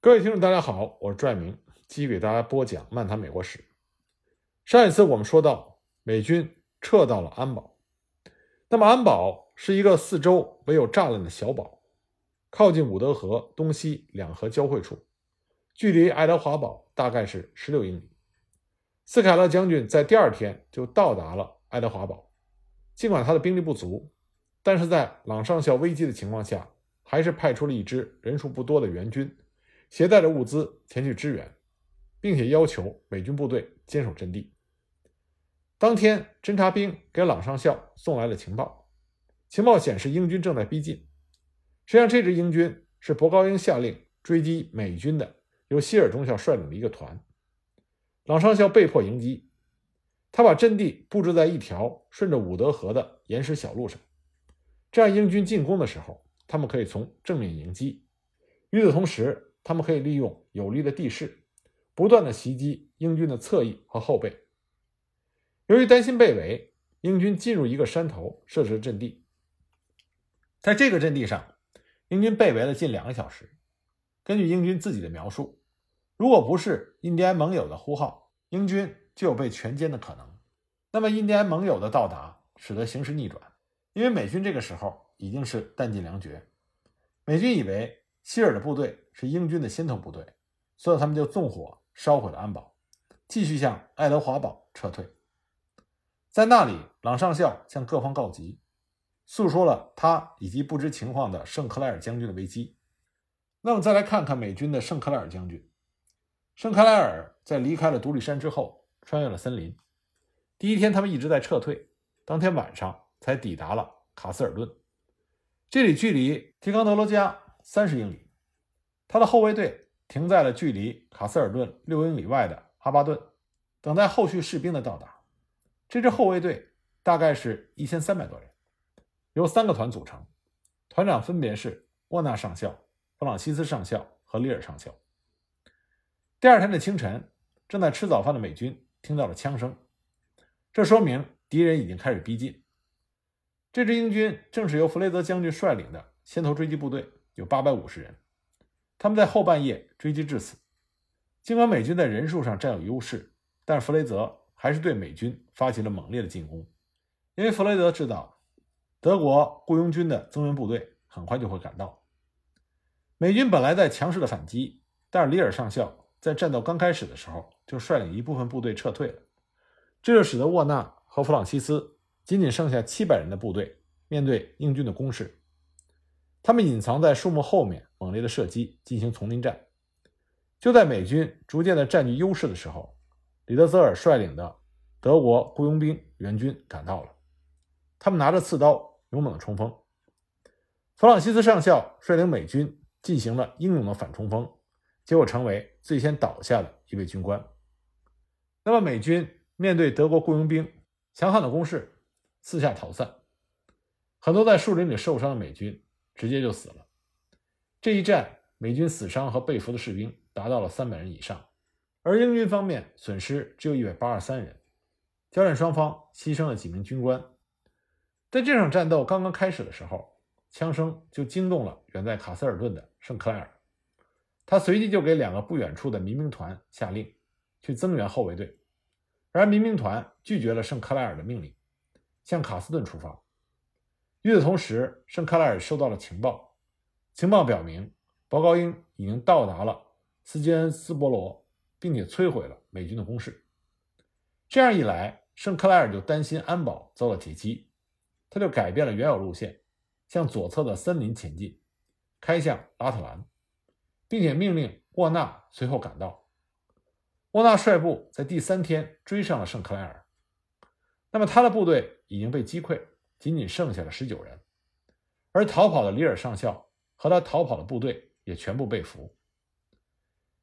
各位听众，大家好，我是拽明，继续给大家播讲《漫谈美国史》。上一次我们说到，美军撤到了安保。那么，安保是一个四周围有栅栏的小堡，靠近伍德河东西两河交汇处，距离爱德华堡大概是十六英里。斯凯勒将军在第二天就到达了爱德华堡，尽管他的兵力不足，但是在朗上校危机的情况下，还是派出了一支人数不多的援军。携带着物资前去支援，并且要求美军部队坚守阵地。当天，侦察兵给朗上校送来了情报，情报显示英军正在逼近。实际上，这支英军是博高英下令追击美军的，由希尔中校率领的一个团。朗上校被迫迎击，他把阵地布置在一条顺着伍德河的岩石小路上，这样英军进攻的时候，他们可以从正面迎击。与此同时，他们可以利用有利的地势，不断的袭击英军的侧翼和后背。由于担心被围，英军进入一个山头设置了阵地。在这个阵地上，英军被围了近两个小时。根据英军自己的描述，如果不是印第安盟友的呼号，英军就有被全歼的可能。那么，印第安盟友的到达使得形势逆转，因为美军这个时候已经是弹尽粮绝。美军以为希尔的部队。是英军的先头部队，所以他们就纵火烧毁了安保，继续向爱德华堡撤退。在那里，朗上校向各方告急，诉说了他以及不知情况的圣克莱尔将军的危机。那么，再来看看美军的圣克莱尔将军。圣克莱尔在离开了独立山之后，穿越了森林。第一天，他们一直在撤退，当天晚上才抵达了卡斯尔顿，这里距离提康德罗加三十英里。他的后卫队停在了距离卡斯尔顿六英里外的哈巴顿，等待后续士兵的到达。这支后卫队大概是一千三百多人，由三个团组成，团长分别是沃纳上校、弗朗西斯上校和里尔上校。第二天的清晨，正在吃早饭的美军听到了枪声，这说明敌人已经开始逼近。这支英军正是由弗雷泽将军率领的先头追击部队，有八百五十人。他们在后半夜追击至此，尽管美军在人数上占有优势，但弗雷泽还是对美军发起了猛烈的进攻。因为弗雷泽知道德国雇佣军的增援部队很快就会赶到。美军本来在强势的反击，但是里尔上校在战斗刚开始的时候就率领一部分部队撤退了，这就使得沃纳和弗朗西斯仅仅剩下七百人的部队面对英军的攻势。他们隐藏在树木后面，猛烈的射击，进行丛林战。就在美军逐渐的占据优势的时候，里德泽尔率领的德国雇佣兵援军赶到了。他们拿着刺刀，勇猛的冲锋。弗朗西斯上校率领美军进行了英勇的反冲锋，结果成为最先倒下的一位军官。那么，美军面对德国雇佣兵强悍的攻势，四下逃散。很多在树林里受伤的美军。直接就死了。这一战，美军死伤和被俘的士兵达到了三百人以上，而英军方面损失只有一百八十三人。交战双方牺牲了几名军官。在这场战斗刚刚开始的时候，枪声就惊动了远在卡斯尔顿的圣克莱尔，他随即就给两个不远处的民兵团下令，去增援后卫队。然而民兵团拒绝了圣克莱尔的命令，向卡斯顿出发。与此同时，圣克莱尔收到了情报，情报表明，博高英已经到达了斯基恩斯伯罗，并且摧毁了美军的攻势。这样一来，圣克莱尔就担心安保遭到袭击，他就改变了原有路线，向左侧的森林前进，开向拉特兰，并且命令沃纳随后赶到。沃纳率部在第三天追上了圣克莱尔，那么他的部队已经被击溃。仅仅剩下了十九人，而逃跑的里尔上校和他逃跑的部队也全部被俘。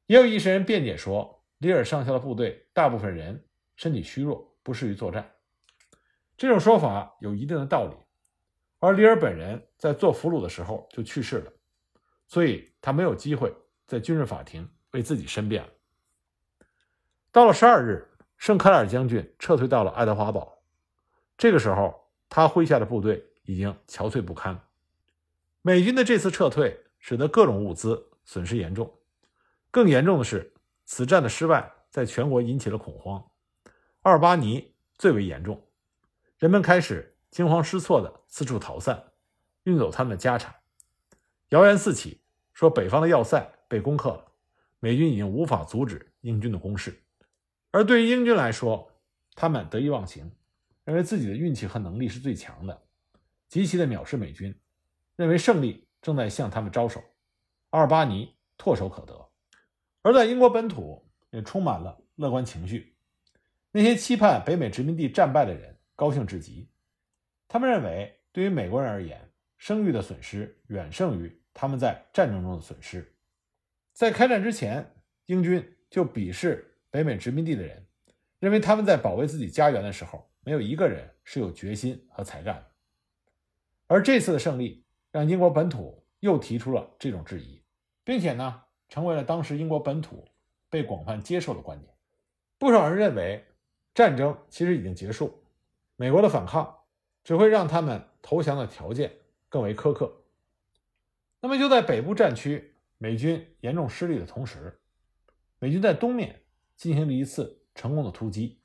也有一些人辩解说，里尔上校的部队大部分人身体虚弱，不适于作战。这种说法有一定的道理。而里尔本人在做俘虏的时候就去世了，所以他没有机会在军事法庭为自己申辩了。到了十二日，圣克莱尔将军撤退到了爱德华堡，这个时候。他麾下的部队已经憔悴不堪，美军的这次撤退使得各种物资损失严重，更严重的是，此战的失败在全国引起了恐慌，阿尔巴尼最为严重，人们开始惊慌失措的四处逃散，运走他们的家产。谣言四起，说北方的要塞被攻克了，美军已经无法阻止英军的攻势。而对于英军来说，他们得意忘形，认为自己的运气和能力是最强的，极其的藐视美军，认为胜利正在向他们招手，阿尔巴尼唾手可得。而在英国本土也充满了乐观情绪，那些期盼北美殖民地战败的人高兴至极，他们认为对于美国人而言，声誉的损失远胜于他们在战争中的损失。在开战之前，英军就鄙视。北美殖民地的人认为他们在保卫自己家园的时候，没有一个人是有决心和才干的。而这次的胜利让英国本土又提出了这种质疑，并且呢，成为了当时英国本土被广泛接受的观点。不少人认为，战争其实已经结束，美国的反抗只会让他们投降的条件更为苛刻。那么就在北部战区美军严重失利的同时，美军在东面。进行了一次成功的突击。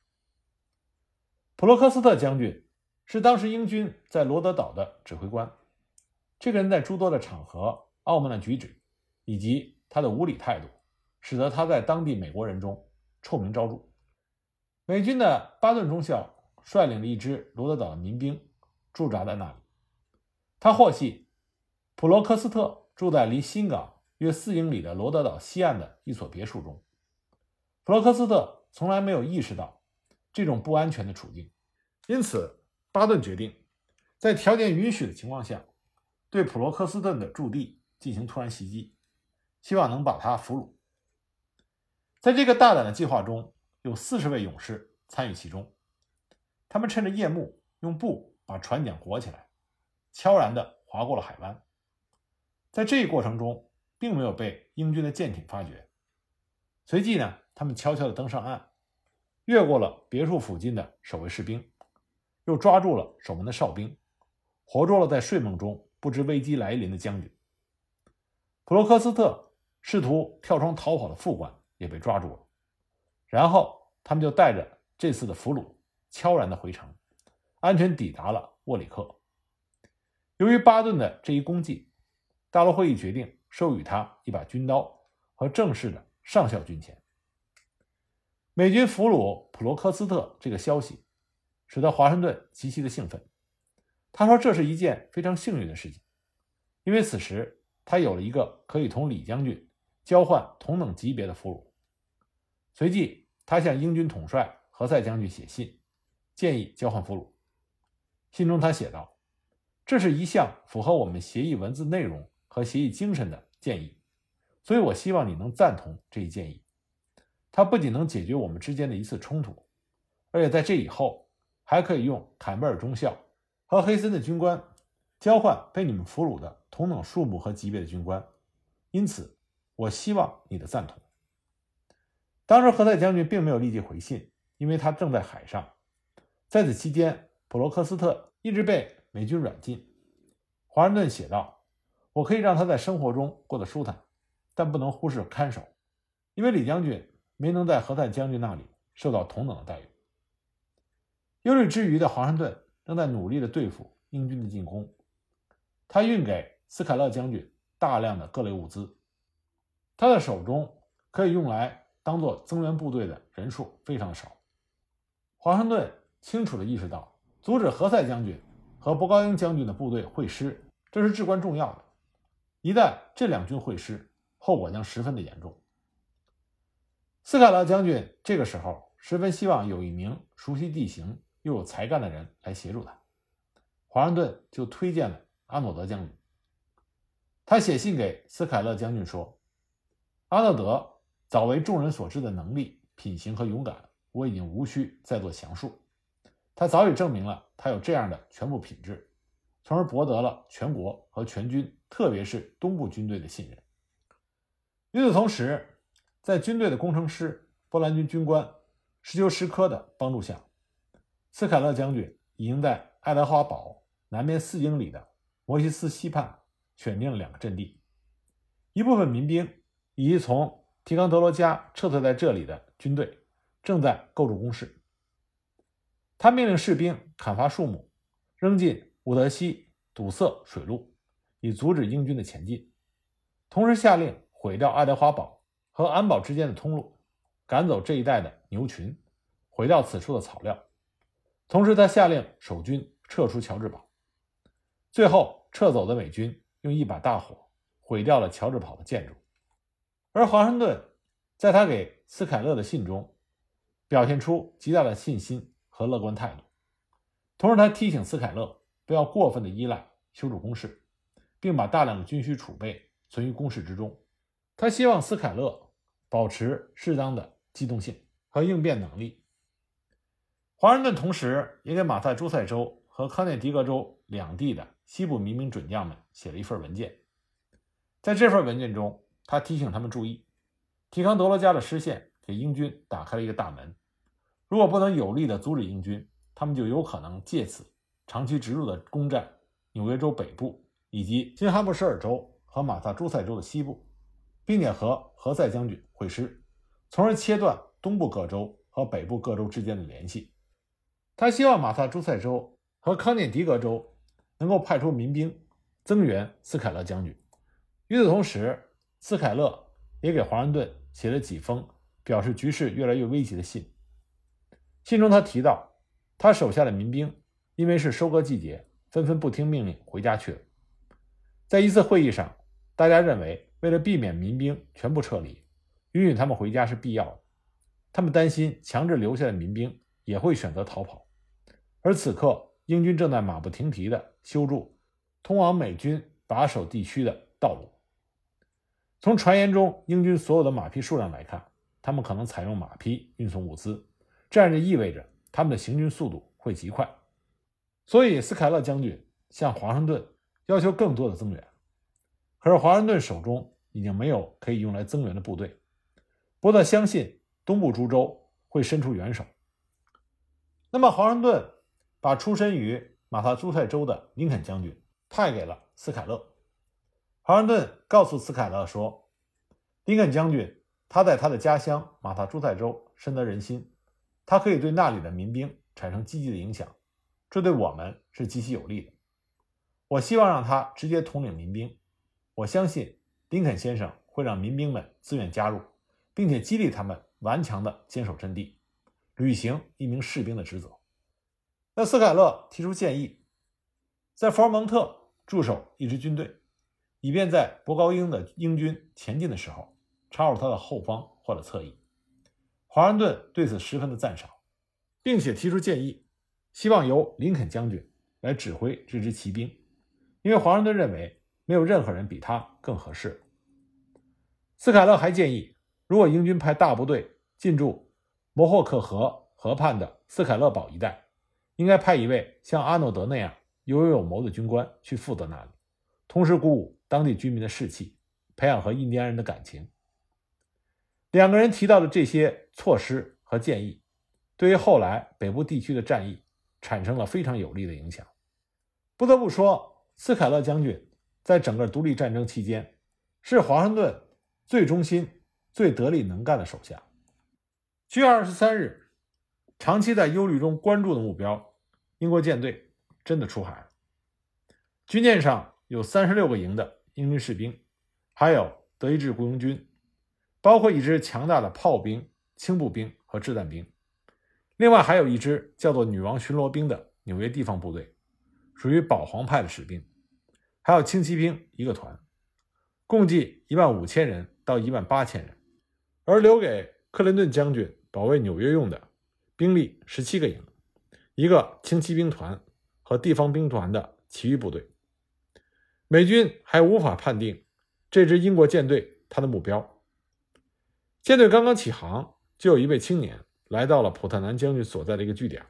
普罗克斯特将军是当时英军在罗德岛的指挥官。这个人在诸多的场合傲慢的举止，以及他的无礼态度，使得他在当地美国人中臭名昭著。美军的巴顿中校率领了一支罗德岛的民兵驻扎在那里。他获悉普罗克斯特住在离新港约四英里的罗德岛西岸的一所别墅中。普罗克斯特从来没有意识到这种不安全的处境，因此巴顿决定在条件允许的情况下，对普罗克斯顿的驻地进行突然袭击，希望能把他俘虏。在这个大胆的计划中，有四十位勇士参与其中。他们趁着夜幕，用布把船桨裹起来，悄然地划过了海湾。在这一过程中，并没有被英军的舰艇发觉。随即呢？他们悄悄地登上岸，越过了别墅附近的守卫士兵，又抓住了守门的哨兵，活捉了在睡梦中不知危机来临的将军。普罗克斯特试图跳窗逃跑的副官也被抓住了，然后他们就带着这次的俘虏悄然地回城，安全抵达了沃里克。由于巴顿的这一功绩，大陆会议决定授予他一把军刀和正式的上校军衔。美军俘虏普罗科斯特这个消息，使得华盛顿极其的兴奋。他说：“这是一件非常幸运的事情，因为此时他有了一个可以同李将军交换同等级别的俘虏。”随即，他向英军统帅何塞将军写信，建议交换俘虏。信中他写道：“这是一项符合我们协议文字内容和协议精神的建议，所以我希望你能赞同这一建议。”它不仅能解决我们之间的一次冲突，而且在这以后还可以用坎贝尔中校和黑森的军官交换被你们俘虏的同等数目和级别的军官。因此，我希望你的赞同。当时，何塞将军并没有立即回信，因为他正在海上。在此期间，普罗克斯特一直被美军软禁。华盛顿写道：“我可以让他在生活中过得舒坦，但不能忽视看守，因为李将军。”没能在何塞将军那里受到同等的待遇。忧虑之余的华盛顿正在努力地对付英军的进攻。他运给斯凯勒将军大量的各类物资，他的手中可以用来当做增援部队的人数非常少。华盛顿清楚地意识到，阻止何塞将军和博高英将军的部队会师，这是至关重要的。一旦这两军会师，后果将十分的严重。斯凯勒将军这个时候十分希望有一名熟悉地形又有才干的人来协助他。华盛顿就推荐了阿诺德将军。他写信给斯凯勒将军说：“阿诺德早为众人所知的能力、品行和勇敢，我已经无需再做详述。他早已证明了他有这样的全部品质，从而博得了全国和全军，特别是东部军队的信任。与此同时。”在军队的工程师、波兰军军官施修什科的帮助下，斯凯勒将军已经在爱德华堡南边四英里的摩西斯西畔选定了两个阵地。一部分民兵已经从提康德罗加撤退在这里的军队正在构筑工事。他命令士兵砍伐树木，扔进伍德西，堵塞水路，以阻止英军的前进。同时下令毁掉爱德华堡和安保之间的通路，赶走这一带的牛群，毁掉此处的草料。同时，他下令守军撤出乔治堡。最后，撤走的美军用一把大火毁掉了乔治堡的建筑。而华盛顿在他给斯凯勒的信中，表现出极大的信心。和乐观态度，同时他提醒斯凯勒不要过分的依赖修筑工事，并把大量的军需储备存于工事之中。他希望斯凯勒保持适当的机动性和应变能力。华盛顿同时也给马萨诸塞州和康涅狄格州两地的西部民兵准将们写了一份文件，在这份文件中，他提醒他们注意，提康德罗加的失陷给英军打开了一个大门。如果不能有力地阻止英军，他们就有可能借此长驱直入地攻占纽约州北部以及新罕布什尔州和马萨诸塞州的西部，并且和何塞将军会师，从而切断东部各州和北部各州之间的联系。他希望马萨诸塞州和康涅狄格州能够派出民兵增援斯凯勒将军。与此同时，斯凯勒也给华盛顿写了几封表示局势越来越危急的信。信中他提到，他手下的民兵因为是收割季节，纷纷不听命令回家去了。在一次会议上，大家认为为了避免民兵全部撤离，允许他们回家是必要的。他们担心强制留下的民兵也会选择逃跑。而此刻，英军正在马不停蹄地修筑通往美军把守地区的道路。从传言中英军所有的马匹数量来看，他们可能采用马匹运送物资。这样就意味着他们的行军速度会极快，所以斯凯勒将军向华盛顿要求更多的增援。可是华盛顿手中已经没有可以用来增援的部队，不过他相信东部诸州会伸出援手。那么华盛顿把出身于马萨诸塞州的林肯将军派给了斯凯勒。华盛顿告诉斯凯勒说：“林肯将军他在他的家乡马萨诸塞州深得人心。”他可以对那里的民兵产生积极的影响，这对我们是极其有利的。我希望让他直接统领民兵。我相信林肯先生会让民兵们自愿加入，并且激励他们顽强地坚守阵地，履行一名士兵的职责。那斯凯勒提出建议，在福尔蒙特驻守一支军队，以便在博高英的英军前进的时候插入他的后方或者侧翼。华盛顿对此十分的赞赏，并且提出建议，希望由林肯将军来指挥这支骑兵，因为华盛顿认为没有任何人比他更合适。斯凯勒还建议，如果英军派大部队进驻摩霍克河河畔的斯凯勒堡一带，应该派一位像阿诺德那样有勇有谋的军官去负责那里，同时鼓舞当地居民的士气，培养和印第安人的感情。两个人提到的这些措施和建议，对于后来北部地区的战役产生了非常有利的影响。不得不说，斯凯勒将军在整个独立战争期间是华盛顿最忠心、最得力能干的手下。七月二十三日，长期在忧虑中关注的目标——英国舰队真的出海了。军舰上有三十六个营的英军士兵，还有德意志雇佣军。包括一支强大的炮兵、轻步兵和掷弹兵，另外还有一支叫做“女王巡逻兵”的纽约地方部队，属于保皇派的士兵，还有轻骑兵一个团，共计一万五千人到一万八千人。而留给克林顿将军保卫纽约用的兵力十七个营，一个轻骑兵团和地方兵团的其余部队。美军还无法判定这支英国舰队它的目标。舰队刚刚起航，就有一位青年来到了普特南将军所在的一个据点。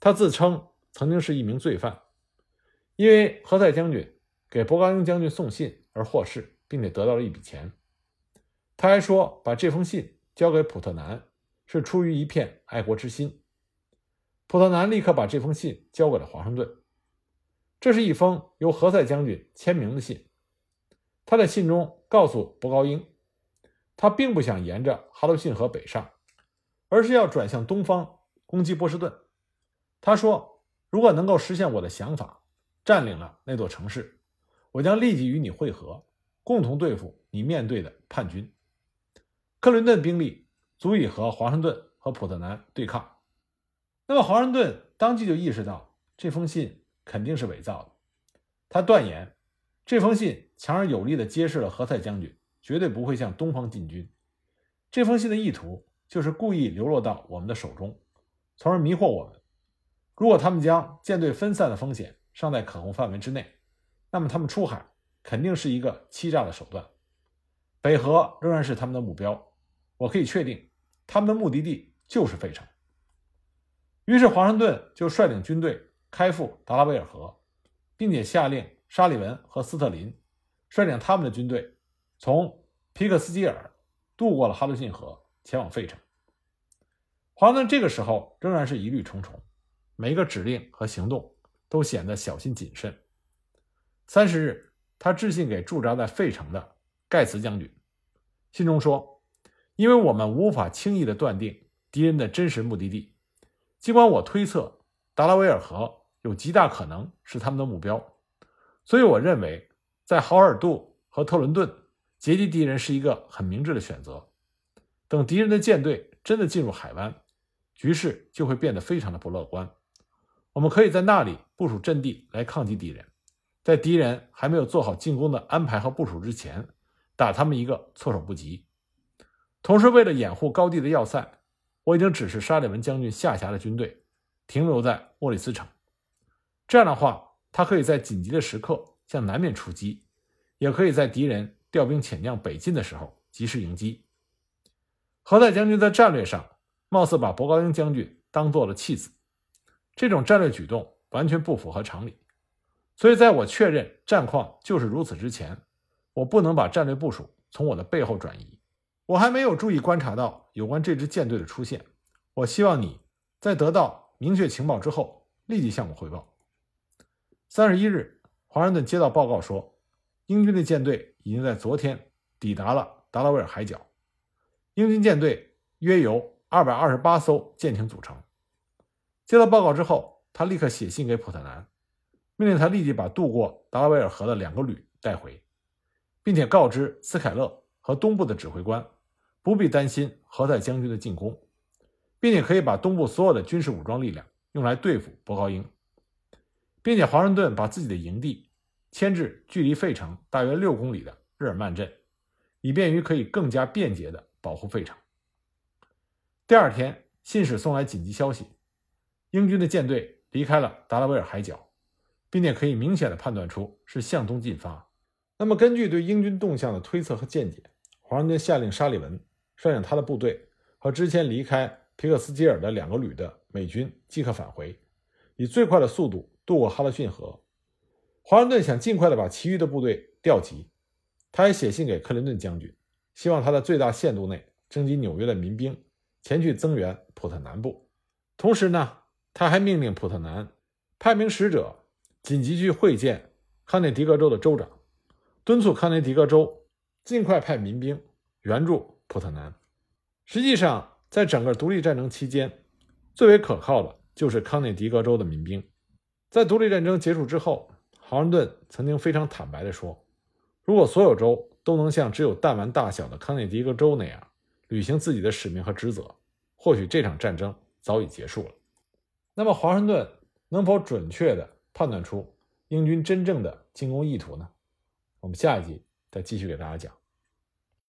他自称曾经是一名罪犯，因为何塞将军给博高英将军送信而获释，并且得到了一笔钱。他还说，把这封信交给普特南是出于一片爱国之心。普特南立刻把这封信交给了华盛顿。这是一封由何塞将军签名的信。他在信中告诉博高英。他并不想沿着哈德逊河北上，而是要转向东方攻击波士顿。他说：“如果能够实现我的想法，占领了那座城市，我将立即与你会合，共同对付你面对的叛军。克林顿兵力足以和华盛顿和普特南对抗。”那么，华盛顿当即就意识到这封信肯定是伪造的。他断言，这封信强而有力地揭示了何塞将军绝对不会向东方进军。这封信的意图就是故意流落到我们的手中，从而迷惑我们。如果他们将舰队分散的风险尚在可控范围之内，那么他们出海肯定是一个欺诈的手段。北河仍然是他们的目标，我可以确定，他们的目的地就是费城。于是华盛顿就率领军队开赴达拉维尔河，并且下令沙利文和斯特林率领他们的军队从皮克斯基尔渡过了哈德逊河，前往费城。华盛顿这个时候仍然是疑虑重重。每一个指令和行动都显得小心谨慎。三十日，他致信给驻扎在费城的盖茨将军，信中说：“因为我们无法轻易地断定敌人的真实目的地，尽管我推测达拉维尔河有极大可能是他们的目标，所以我认为在豪尔杜和特伦顿截击敌人是一个很明智的选择。等敌人的舰队真的进入海湾，局势就会变得非常的不乐观。”我们可以在那里部署阵地来抗击敌人，在敌人还没有做好进攻的安排和部署之前，打他们一个措手不及。同时，为了掩护高地的要塞，我已经指示沙利文将军下辖的军队停留在莫里斯城。这样的话，他可以在紧急的时刻向南面出击，也可以在敌人调兵遣将北进的时候及时迎击。何塞将军在战略上貌似把博高英将军当做了弃子。这种战略举动完全不符合常理，所以在我确认战况就是如此之前，我不能把战略部署从我的背后转移。我还没有注意观察到有关这支舰队的出现。我希望你在得到明确情报之后立即向我汇报。三十一日，华盛顿接到报告说，英军的舰队已经在昨天抵达了达拉维尔海角。英军舰队约由二百二十八艘舰艇组成。接到报告之后，他立刻写信给普特南，命令他立即把渡过达拉维尔河的两个旅带回，并且告知斯凯勒和东部的指挥官，不必担心何塞将军的进攻，并且可以把东部所有的军事武装力量用来对付博高英，并且华盛顿把自己的营地迁至距离费城大约六公里的日耳曼镇，以便于可以更加便捷地保护费城。第二天，信使送来紧急消息。英军的舰队离开了达拉维尔海角，并且可以明显的判断出是向东进发。那么，根据对英军动向的推测和见解，华盛顿下令沙利文率领他的部队和之前离开皮克斯基尔的两个旅的美军即刻返回，以最快的速度渡过哈勒逊河。华盛顿想尽快的把其余的部队调集，他还写信给克林顿将军，希望他在最大限度内征集纽约的民兵前去增援普特南部，同时呢。他还命令普特南派名使者紧急去会见康涅狄格州的州长，敦促康涅狄格州尽快派民兵援助普特南。实际上，在整个独立战争期间，最为可靠的就是康涅狄格州的民兵。在独立战争结束之后，华盛顿曾经非常坦白地说：“如果所有州都能像只有弹丸大小的康涅狄格州那样履行自己的使命和职责，或许这场战争早已结束了。”那么，华盛顿能否准确的判断出英军真正的进攻意图呢？我们下一集再继续给大家讲。